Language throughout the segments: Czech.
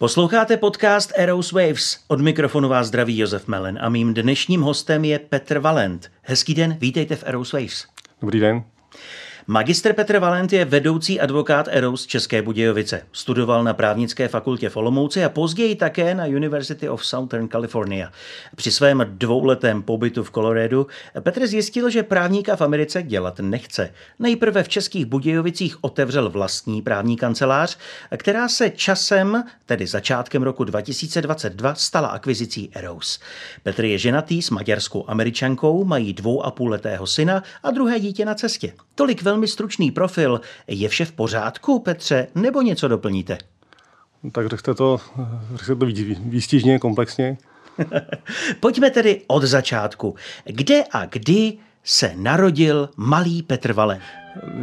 Posloucháte podcast Eros Waves. Od mikrofonu vás zdraví Josef Melen a mým dnešním hostem je Petr Valent. Hezký den, vítejte v Eros Waves. Dobrý den. Magister Petr Valent je vedoucí advokát Eros České Budějovice. Studoval na právnické fakultě v Olomouci a později také na University of Southern California. Při svém dvouletém pobytu v Coloradu Petr zjistil, že právníka v Americe dělat nechce. Nejprve v Českých Budějovicích otevřel vlastní právní kancelář, která se časem, tedy začátkem roku 2022, stala akvizicí Eros. Petr je ženatý s maďarskou američankou, mají dvou a půl letého syna a druhé dítě na cestě. Tolik velmi stručný profil. Je vše v pořádku, Petře, nebo něco doplníte? Tak řekněte to, řekněte to výstižně, komplexně. Pojďme tedy od začátku. Kde a kdy se narodil malý Petr Valen?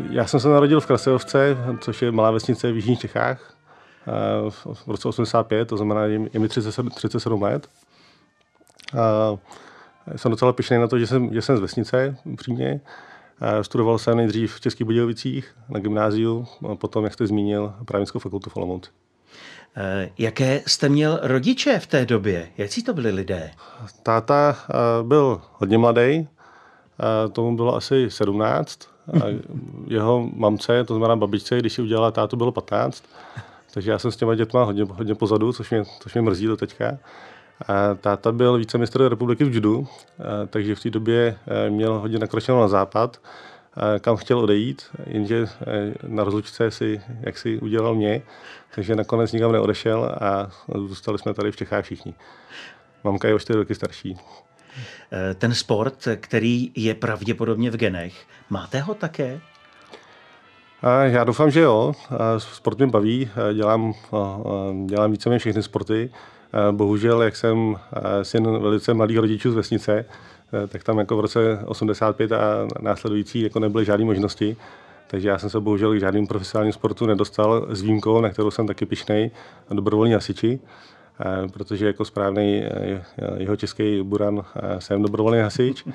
Já jsem se narodil v Krasejovce, což je malá vesnice v Jižních Čechách eh, v roce 85, to znamená, je mi 37, 37 let. A jsem docela pišný na to, že jsem, že jsem z vesnice, přímě. Studoval jsem nejdřív v Českých Budějovicích na gymnáziu, a potom, jak jste zmínil, právnickou fakultu v Olomouci. Eh, jaké jste měl rodiče v té době? Jaký to byli lidé? Táta eh, byl hodně mladý, eh, tomu bylo asi 17. A jeho mamce, to znamená babičce, když si udělala tátu, bylo 15. Takže já jsem s těma dětma hodně, hodně pozadu, což mě, což mě mrzí do teďka. Táta byl vícemistr republiky v judu, takže v té době e, měl hodně nakročeno na západ, kam chtěl odejít, jenže e, na rozlučce si jak si udělal mě, takže nakonec nikam neodešel a zůstali jsme tady v Čechách všichni. Mamka je o čtyři roky starší. E, ten sport, který je pravděpodobně v genech, máte ho také? Já doufám, že jo. Sport mě baví, dělám, dělám víceméně všechny sporty. Eh, bohužel, jak jsem eh, syn velice mladých rodičů z vesnice, eh, tak tam jako v roce 85 a následující jako nebyly žádné možnosti. Takže já jsem se bohužel k žádným profesionálním sportu nedostal s výjimkou, na kterou jsem taky pišnej, dobrovolní hasiči, protože jako správný jeho český buran jsem dobrovolný hasič.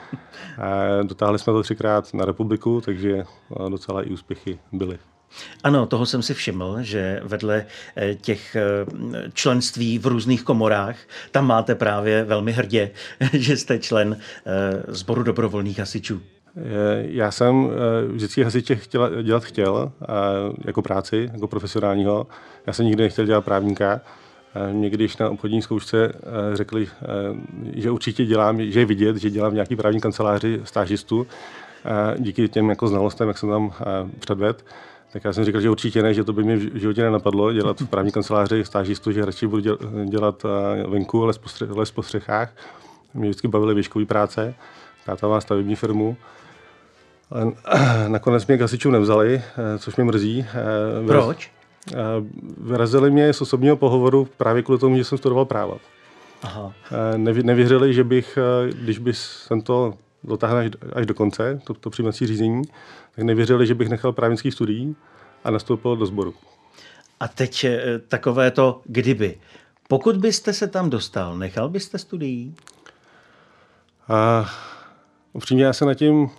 Dotáhli jsme to třikrát na republiku, takže docela i úspěchy byly. Ano, toho jsem si všiml, že vedle eh, těch eh, členství v různých komorách, tam máte právě velmi hrdě, že jste člen sboru eh, dobrovolných hasičů. Já jsem vždycky hasiče chtěla, dělat chtěl, jako práci, jako profesionálního. Já jsem nikdy nechtěl dělat právníka. Mě když na obchodní zkoušce řekli, že určitě dělám, že je vidět, že dělám v nějaký právní kanceláři stážistu, díky těm jako znalostem, jak jsem tam předvedl, tak já jsem říkal, že určitě ne, že to by mě v životě nenapadlo dělat v právní kanceláři stážistu, že radši budu dělat eh, venku, ale po střechách. Mě vždycky bavily výškové práce. Táta má stavební firmu. Ale nakonec mě k hasičům nevzali, eh, což mě mrzí. Eh, Proč? Vyrazili mě z osobního pohovoru právě kvůli tomu, že jsem studoval práva. Aha. Nevěřili, že bych, když bych jsem to dotáhl až, až do konce, to, to přijímací řízení, tak nevěřili, že bych nechal právnický studií a nastoupil do sboru. A teď eh, takové to kdyby. Pokud byste se tam dostal, nechal byste studií? A upřímně já jsem na tím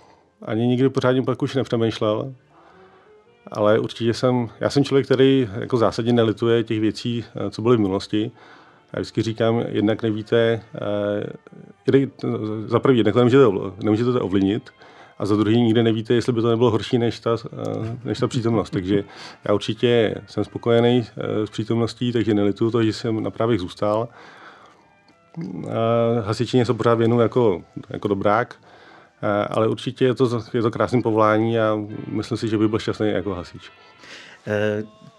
ani nikdy pořádně pak už nepřemýšlel, ale určitě jsem, já jsem člověk, který jako zásadně nelituje těch věcí, eh, co byly v minulosti. Já vždycky říkám, jednak nevíte, eh, za první, jednak to nemůžete, nemůžete to ovlivnit, a za druhý nikdy nevíte, jestli by to nebylo horší než ta, eh, než ta přítomnost. Takže já určitě jsem spokojený eh, s přítomností, takže nelituju to, že jsem na právě zůstal. Hasičině se pořád věnu jako, jako dobrák, ale určitě je to, je to krásné povolání a myslím si, že by byl šťastný jako hasič.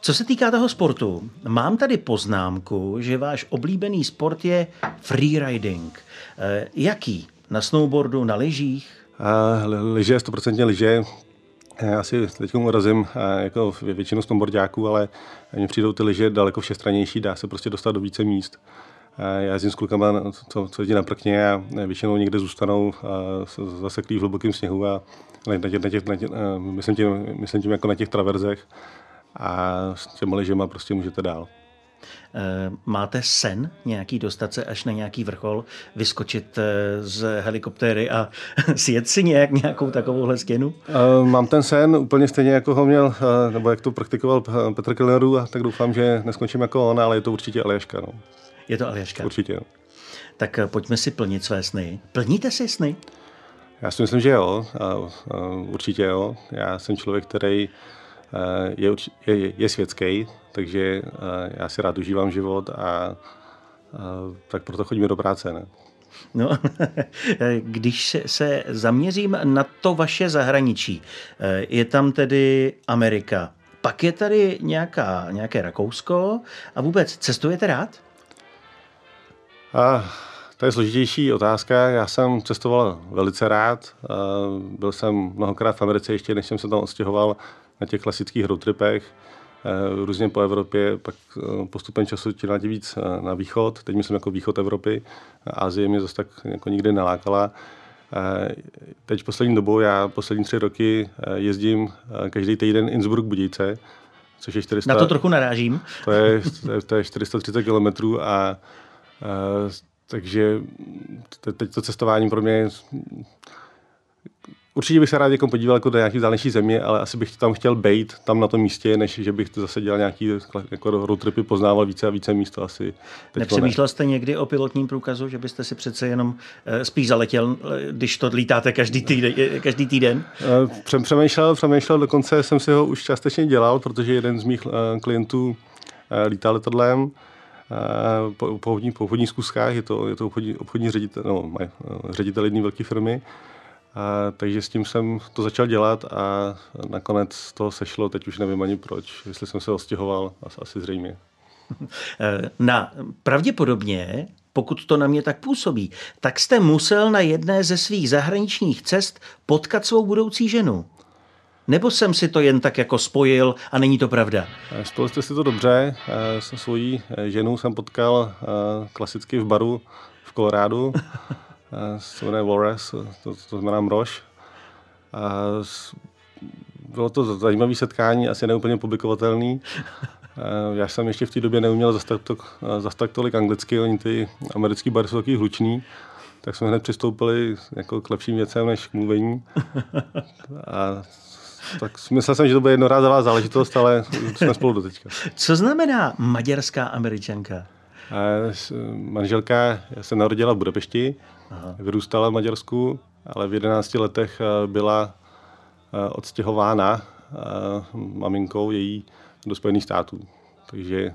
Co se týká toho sportu, mám tady poznámku, že váš oblíbený sport je freeriding. Jaký? Na snowboardu, na lyžích? Liže, stoprocentně liže. Já si teď urazím jako většinu snowboardáků, ale mně přijdou ty liže daleko všestranější, dá se prostě dostat do více míst. Já jezdím s klukama, co, co jezdí na prkně a většinou někde zůstanou zaseklí v hlubokém sněhu a na těch, na těch, na těch, myslím, tím, myslím tím jako na těch traverzech a s těmi ližema prostě můžete dál. Máte sen nějaký dostat se až na nějaký vrchol, vyskočit z helikoptéry a sjet si nějak nějakou takovouhle stěnu? Mám ten sen úplně stejně, jako ho měl, nebo jak to praktikoval Petr Kellnerů, tak doufám, že neskončím jako on, ale je to určitě Aljaška. No. Je to Aljaška? Určitě. Tak pojďme si plnit své sny. Plníte si sny? Já si myslím, že jo. Určitě jo. Já jsem člověk, který je, je, je světský, takže já si rád užívám život a, a tak proto chodíme do práce. Ne? No, když se, se zaměřím na to vaše zahraničí, je tam tedy Amerika, pak je tady nějaká, nějaké Rakousko a vůbec cestujete rád? A, to je složitější otázka. Já jsem cestoval velice rád. Byl jsem mnohokrát v Americe ještě, než jsem se tam odstěhoval na těch klasických roadtripech eh, různě po Evropě, pak eh, postupem času ti víc eh, na východ, teď myslím jako východ Evropy, Asie mě zase tak jako nikdy nelákala. Teď poslední dobou, já poslední tři roky jezdím každý týden Innsbruck Budice, což je 400... Na to trochu narážím. To je, to je, to je 430 kilometrů a, a takže teď to cestování pro mě Určitě bych se rád jako podíval jako do nějaký vzdálenější země, ale asi bych tam chtěl být tam na tom místě, než že bych to zase dělal nějaký jako road tripy, poznával více a více místo asi. Nepřemýšlel ne. jste někdy o pilotním průkazu, že byste si přece jenom eh, spíš zaletěl, eh, když to lítáte každý týden? Eh, každý týden? Přemýšlel, přemýšlel, dokonce jsem si ho už částečně dělal, protože jeden z mých klientů lítá letadlem po, po, po obchodních zkuskách, je to, je to obchodní, obchodní ředitel, no, ředitel jedné velké firmy a, takže s tím jsem to začal dělat a nakonec to sešlo, teď už nevím ani proč, jestli jsem se ostěhoval, asi zřejmě. Na pravděpodobně, pokud to na mě tak působí, tak jste musel na jedné ze svých zahraničních cest potkat svou budoucí ženu. Nebo jsem si to jen tak jako spojil a není to pravda? Spojil jste si to dobře. Se svojí ženou jsem potkal klasicky v baru v Kolorádu. se jmenuje Wores, to, to znamená mrož. A bylo to zajímavé setkání, asi neúplně publikovatelný. Já jsem ještě v té době neuměl zase tak, to, tak tolik anglicky, oni ty americký bary jsou taky hluční, tak jsme hned přistoupili jako k lepším věcem než k mluvení. A tak myslel jsem, že to bude jednorázová záležitost, ale jsme spolu do teďka. Co znamená maďarská američanka? Manželka se narodila v Budapešti, Aha. vyrůstala v Maďarsku, ale v 11 letech eh, byla eh, odstěhována eh, maminkou její do Spojených států. Takže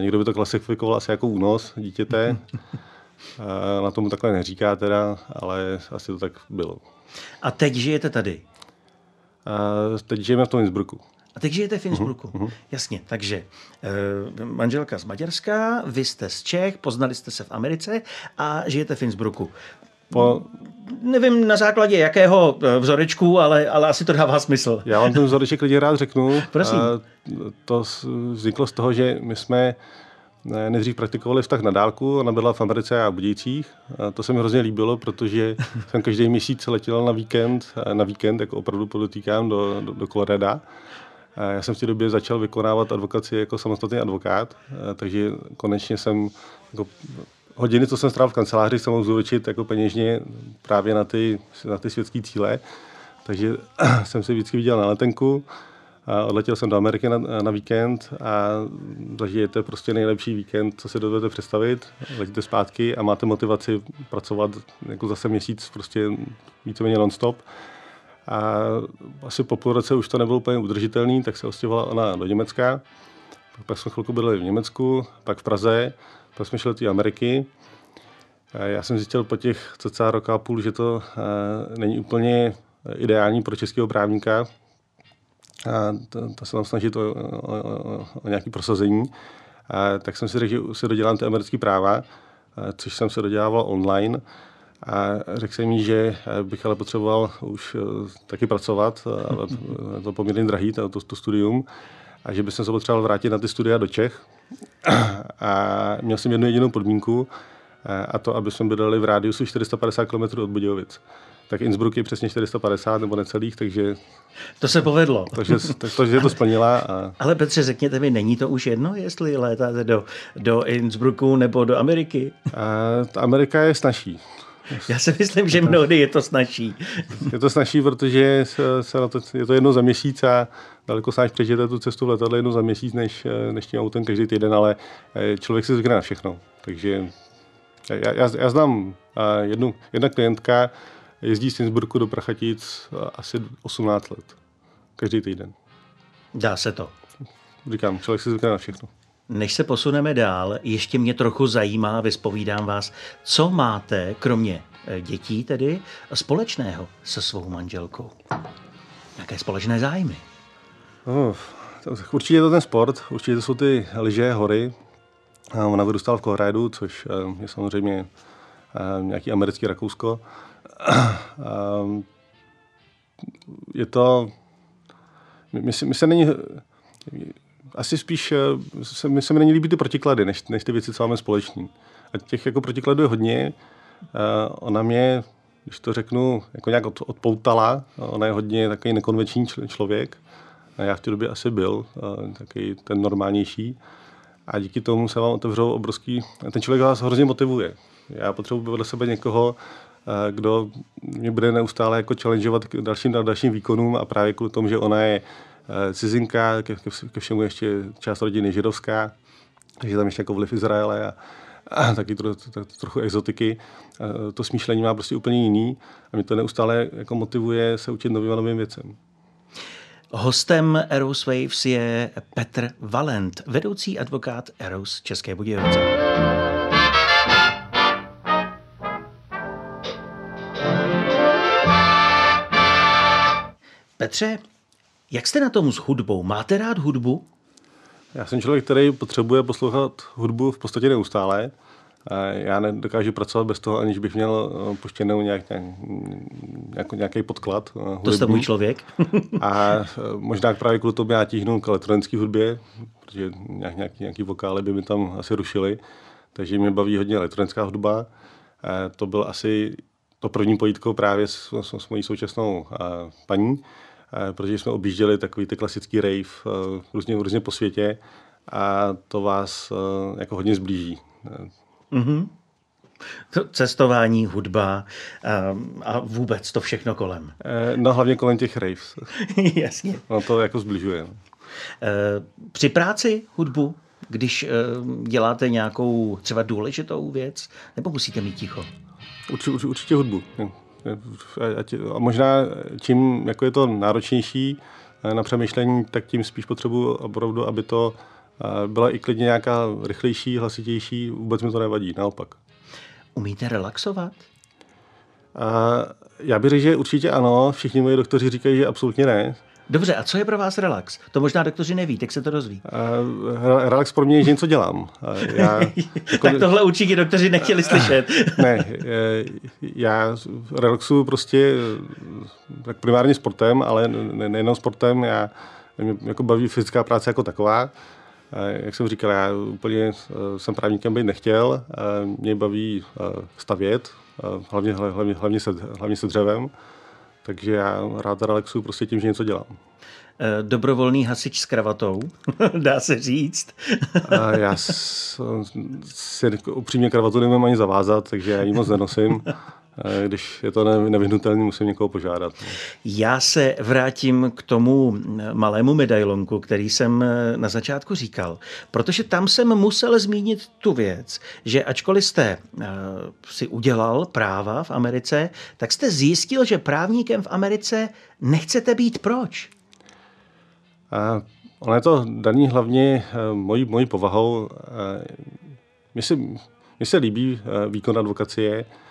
někdo by to klasifikoval asi jako únos dítěte. Na tomu takhle neříká teda, ale asi to tak bylo. A teď žijete tady? Teď žijeme v tom Innsbrucku. A teď žijete v Innsbrucku. Uh-huh. Jasně, takže e, manželka z Maďarska, vy jste z Čech, poznali jste se v Americe a žijete v Innsbrucku. Po... Nevím na základě jakého eh, vzorečku, ale, ale asi to dává smysl. Já vám ten vzoreček lidi rád řeknu. Prosím. A to vzniklo z toho, že my jsme nejdřív praktikovali vztah na dálku, ona byla v Americe a v Budějcích. A to se mi hrozně líbilo, protože jsem každý měsíc letěl na víkend, na víkend, jako opravdu podotýkám, do, do, do Coloreda. Já jsem v té době začal vykonávat advokaci jako samostatný advokát, takže konečně jsem jako hodiny, co jsem strávil v kanceláři, jsem mohl zúročit jako peněžně právě na ty, na ty světské cíle. Takže jsem si vždycky viděl na letenku, a odletěl jsem do Ameriky na, na víkend a zažijete prostě nejlepší víkend, co si dovedete představit. Letíte zpátky a máte motivaci pracovat jako zase měsíc prostě víceméně non-stop. A asi po půl roce už to nebylo úplně udržitelný, tak se ostěhovala ona do Německa. Pak jsme chvilku byli v Německu, pak v Praze, pak jsme šli do Ameriky. A já jsem zjistil po těch cca roka a půl, že to eh, není úplně ideální pro českého právníka. A to, to se tam snažit o, o, o, o nějaké prosazení. A tak jsem si řekl, že si dodělám ty americké práva, což jsem se dodělával online. A řekl jsem jí, že bych ale potřeboval už eh, taky pracovat, ale je to poměrně drahý, to, to, to studium, a že bych se potřeboval vrátit na ty studia do Čech. A měl jsem jednu jedinou podmínku, a to, aby jsme bydleli v rádiusu 450 km od Budějovic. tak Innsbruck je přesně 450 nebo necelých, takže... To se povedlo. takže, takže to splnila. A... Ale Petře, řekněte mi, není to už jedno, jestli létáte do, do Innsbrucku nebo do Ameriky? A, ta Amerika je snažší. Já si myslím, že mnohdy je to snažší. Je to snažší, protože se, se na to, je to jedno za měsíc a daleko snáš přežijete tu cestu v letadle jedno za měsíc, než, než tím autem každý týden, ale eh, člověk si zvykne na všechno. Takže já, já, já znám jednu, jedna klientka, jezdí z Innsbrucku do Prachatic asi 18 let. Každý týden. Dá se to. Říkám, člověk si zvykne na všechno. Než se posuneme dál, ještě mě trochu zajímá, vyspovídám vás, co máte, kromě eh, dětí tedy, společného se svou manželkou? Jaké společné zájmy? Oh, určitě je to ten sport, určitě to jsou ty lyže, hory. Ona vyrůstala v Coloradu, což eh, je samozřejmě eh, nějaký americký Rakousko. Je to... My my se není asi spíš eh, se, mi se mi není líbí ty protiklady, než, než ty věci, co máme společný. A těch jako protikladů je hodně. Uh, ona mě, když to řeknu, jako nějak od, odpoutala. Ona je hodně takový nekonvenční čl- člověk. A já v té době asi byl uh, takový ten normálnější. A díky tomu se vám otevřou obrovský... Ten člověk vás hrozně motivuje. Já potřebuji vedle sebe někoho, kdo mě bude neustále jako challengeovat k dalším, dalším výkonům a právě kvůli tomu, že ona je cizinka, ke, ke všemu ještě část rodiny židovská, takže tam ještě jako vliv Izraele a, a taky tro, tro, trochu exotiky. A to smýšlení má prostě úplně jiný a mě to neustále jako motivuje se učit novým a novým věcem. Hostem Eros Waves je Petr Valent, vedoucí advokát Eros České Budějovice. Petře, jak jste na tom s hudbou? Máte rád hudbu? Já jsem člověk, který potřebuje poslouchat hudbu v podstatě neustále. Já nedokážu pracovat bez toho, aniž bych měl eh, poštěnou nějak, nějak, nějaký podklad. Hudební. Eh, to jste můj člověk. a eh, možná právě kvůli tomu já tíhnu k elektronické hudbě, protože nějak, nějaký, nějaký vokály by mi tam asi rušily. Takže mě baví hodně elektronická hudba. To byl asi to první pojítko právě s, s, s mojí současnou paní. Eh, protože jsme objížděli takový ty klasický rave eh, různě, různě po světě a to vás eh, jako hodně zblíží. Mm-hmm. Cestování, hudba a vůbec to všechno kolem. No hlavně kolem těch raves. Jasně. No to jako zbližuje. No. Při práci hudbu, když děláte nějakou třeba důležitou věc, nebo musíte mít ticho? Určitě, určitě hudbu. A možná čím jako je to náročnější eh, na přemýšlení, tak tím spíš potřebuji opravdu, aby to eh, byla i klidně nějaká rychlejší, hlasitější, vůbec mi to nevadí, naopak. Umíte relaxovat? A já bych řekl, že určitě ano, všichni moji doktoři říkají, že absolutně ne. Dobře, a co je pro vás relax? To možná doktoři neví, tak se to dozví. Uh, relax pro mě je, že něco dělám. Uh, já, jako, tak tohle určitě doktoři nechtěli slyšet. ne, já relaxuju prostě tak primárně sportem, ale nejenom sportem, já mě jako baví fyzická práce jako taková. Jak jsem říkal, já úplně jsem právníkem být nechtěl. Mě baví stavět, hlavně, hlavně, hlavně, se, hlavně se dřevem. Takže já rád relaxuju prostě tím, že něco dělám. Eh, dobrovolný hasič s kravatou, dá se říct. A já si upřímně kravatu nemám ani zavázat, takže já ji moc nenosím. Eh, když je to nevyhnutelné, musím někoho požádat. Já se vrátím k tomu malému medailonku, který jsem eh, na začátku říkal, protože tam jsem musel zmínit tu věc, že ačkoliv jste eh, si udělal práva v Americe, tak jste zjistil, že právníkem v Americe nechcete být. Proč? A ono je to daný hlavně mojí, mojí povahou. Mně se, mně se líbí výkon advokacie, Eh,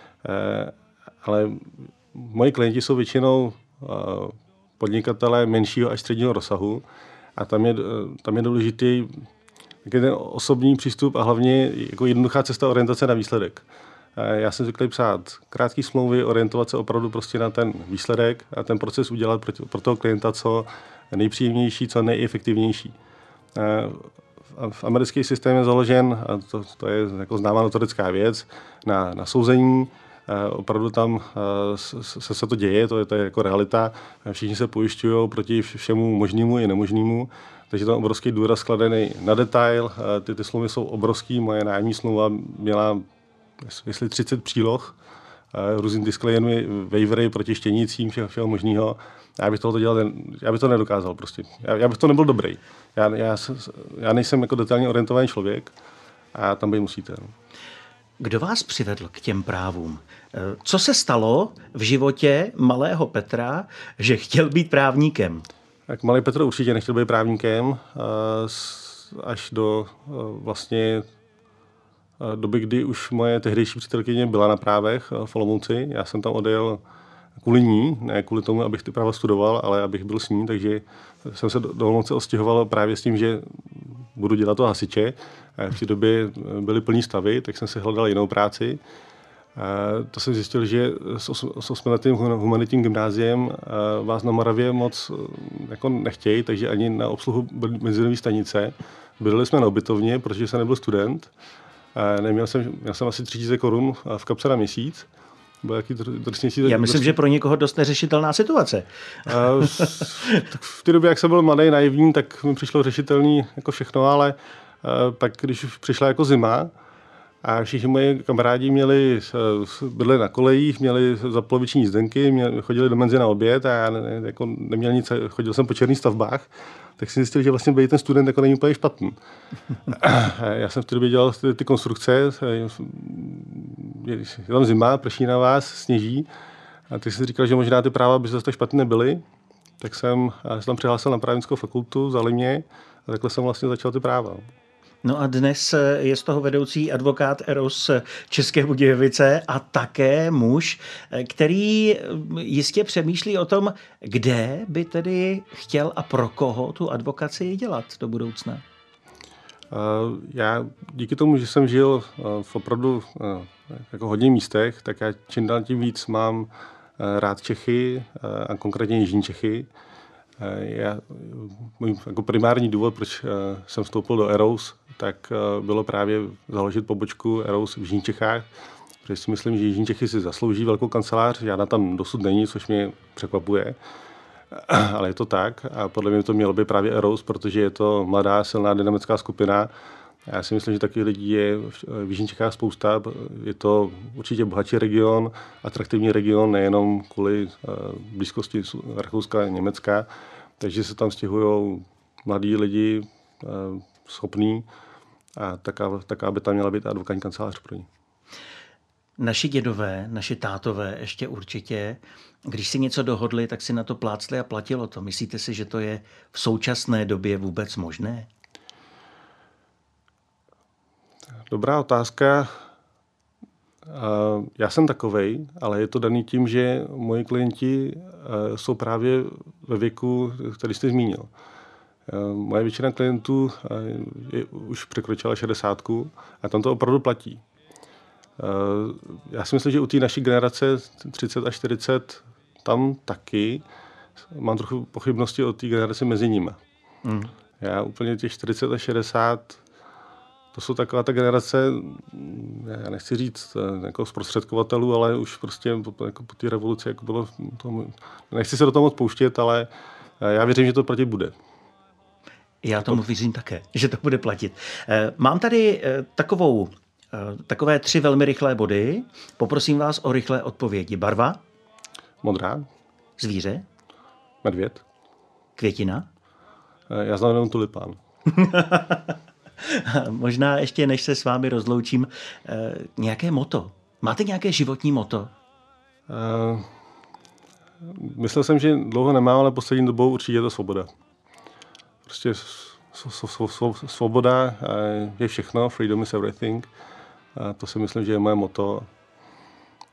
ale moji klienti jsou většinou eh, podnikatelé menšího až středního rozsahu a tam je, eh, tam je důležitý ten osobní přístup a hlavně jako jednoduchá cesta orientace na výsledek. Já jsem zvyklý psát krátké smlouvy, orientovat se opravdu prostě na ten výsledek a ten proces udělat pro, pro toho klienta co nejpříjemnější, co nejefektivnější. V americký systém je založen, a to, to je jako známá notorická věc, na, na souzení, Opravdu tam se, se to děje, to je, to je jako realita. Všichni se pojišťují proti všemu možnému i nemožnému. Takže tam obrovský důraz skladený na detail. Ty, ty smlouvy jsou obrovský. Moje nájemní smlouva měla, jestli 30 příloh, různý disclaimery, waivery proti štěnicím, všeho, všeho možného. Já bych to dělal, já bych to nedokázal prostě. Já, já bych to nebyl dobrý. Já, já, já nejsem jako detailně orientovaný člověk a tam by musíte. No. Kdo vás přivedl k těm právům? Co se stalo v životě malého Petra, že chtěl být právníkem? Tak malý Petr určitě nechtěl být právníkem až do vlastně doby, kdy už moje tehdejší přítelkyně byla na právech v Olomouci. Já jsem tam odjel kvůli ní, ne kvůli tomu, abych ty práva studoval, ale abych byl s ní, takže jsem se do Olomouce ostěhoval právě s tím, že budu dělat to hasiče. V té době byly plný stavy, tak jsem si hledal jinou práci. A to jsem zjistil, že s osmiletým humanitním gymnáziem vás na Moravě moc jako nechtějí, takže ani na obsluhu benzinové stanice. Byli jsme na ubytovně, protože jsem nebyl student. A neměl jsem, měl jsem asi 3000 korun v kapse na měsíc. Byl jaký drsnější, Já myslím, drsný... že pro někoho dost neřešitelná situace. A, tak v té době, jak jsem byl mladý, naivní, tak mi přišlo řešitelný jako všechno, ale pak, když přišla jako zima, a všichni moji kamarádi měli, byli na kolejích, měli zaploviční jízdenky, měli, chodili do menzy na oběd a já ne, jako neměl nic, chodil jsem po černých stavbách, tak jsem zjistil, že vlastně být ten student jako není úplně špatný. já jsem v té době dělal ty, ty konstrukce, je tam zima, prší na vás, sněží, a ty jsem říkal, že možná ty práva by zase tak špatné nebyly, tak jsem, jsem tam přihlásil na právnickou fakultu, vzali mě a takhle jsem vlastně začal ty práva. No a dnes je z toho vedoucí advokát Eros České Budějovice a také muž, který jistě přemýšlí o tom, kde by tedy chtěl a pro koho tu advokaci dělat do budoucna. Já díky tomu, že jsem žil v opravdu jako hodně místech, tak já čím dál tím víc mám rád Čechy a konkrétně Jižní Čechy. Já, můj jako primární důvod, proč jsem vstoupil do Eros, tak eh, bylo právě založit pobočku Eros v Jižních Čechách, protože si myslím, že Jižní Čechy si zaslouží velkou kancelář, žádná tam dosud není, což mě překvapuje. Ale je to tak a podle mě to mělo by právě Eros, protože je to mladá, silná, dynamická skupina. Já si myslím, že takových lidí je v Jižních Čechách spousta. Je to určitě bohatší region, atraktivní region, nejenom kvůli eh, blízkosti Rakouska a Německa. Takže se tam stěhují mladí lidi, eh, schopní a tak, tak aby tam měla být advokátní kancelář pro ní. Naši dědové, naši tátové ještě určitě, když si něco dohodli, tak si na to plácli a platilo to. Myslíte si, že to je v současné době vůbec možné? Dobrá otázka. Já jsem takovej, ale je to daný tím, že moji klienti jsou právě ve věku, který jste zmínil. Eh, moje většina klientů eh, je, už překročila 60 a tam to opravdu platí. Eh, já si myslím, že u té naší generace 30 a 40 tam taky mám trochu pochybnosti o té generaci mezi nimi. Mm. Já úplně těch 40 a 60 to jsou taková ta generace, já nechci říct jako zprostředkovatelů, ale už prostě po, jako po té revoluci jako bylo, to, nechci se do toho moc pouštět, ale já věřím, že to platit bude. Já tomu věřím také, že to bude platit. Eh, mám tady eh, takovou, eh, takové tři velmi rychlé body. Poprosím vás o rychlé odpovědi. Barva? Modrá. Zvíře? Medvěd. Květina? Já znám jenom tulipán. Možná ještě, než se s vámi rozloučím, nějaké moto. Máte nějaké životní moto? Uh, myslel jsem, že dlouho nemám, ale poslední dobou určitě je to svoboda prostě svoboda je všechno, freedom is everything. A to si myslím, že je moje moto.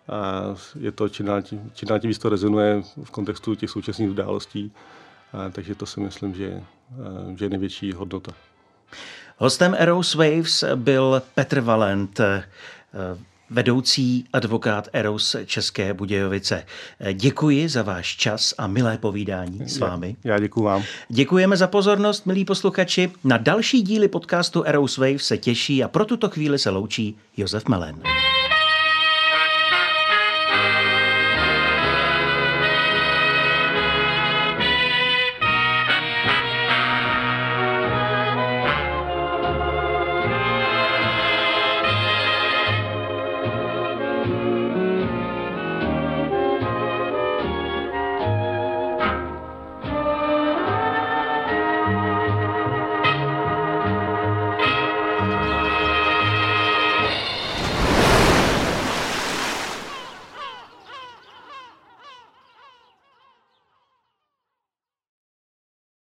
A je to čím dál tím, víc to rezonuje v kontextu těch současných událostí. A takže to si myslím, že, že je největší hodnota. Hostem Eros Waves byl Petr Valent vedoucí advokát Eros České Budějovice. Děkuji za váš čas a milé povídání s vámi. Já, já děkuji vám. Děkujeme za pozornost, milí posluchači. Na další díly podcastu Eros Wave se těší a pro tuto chvíli se loučí Josef Melen.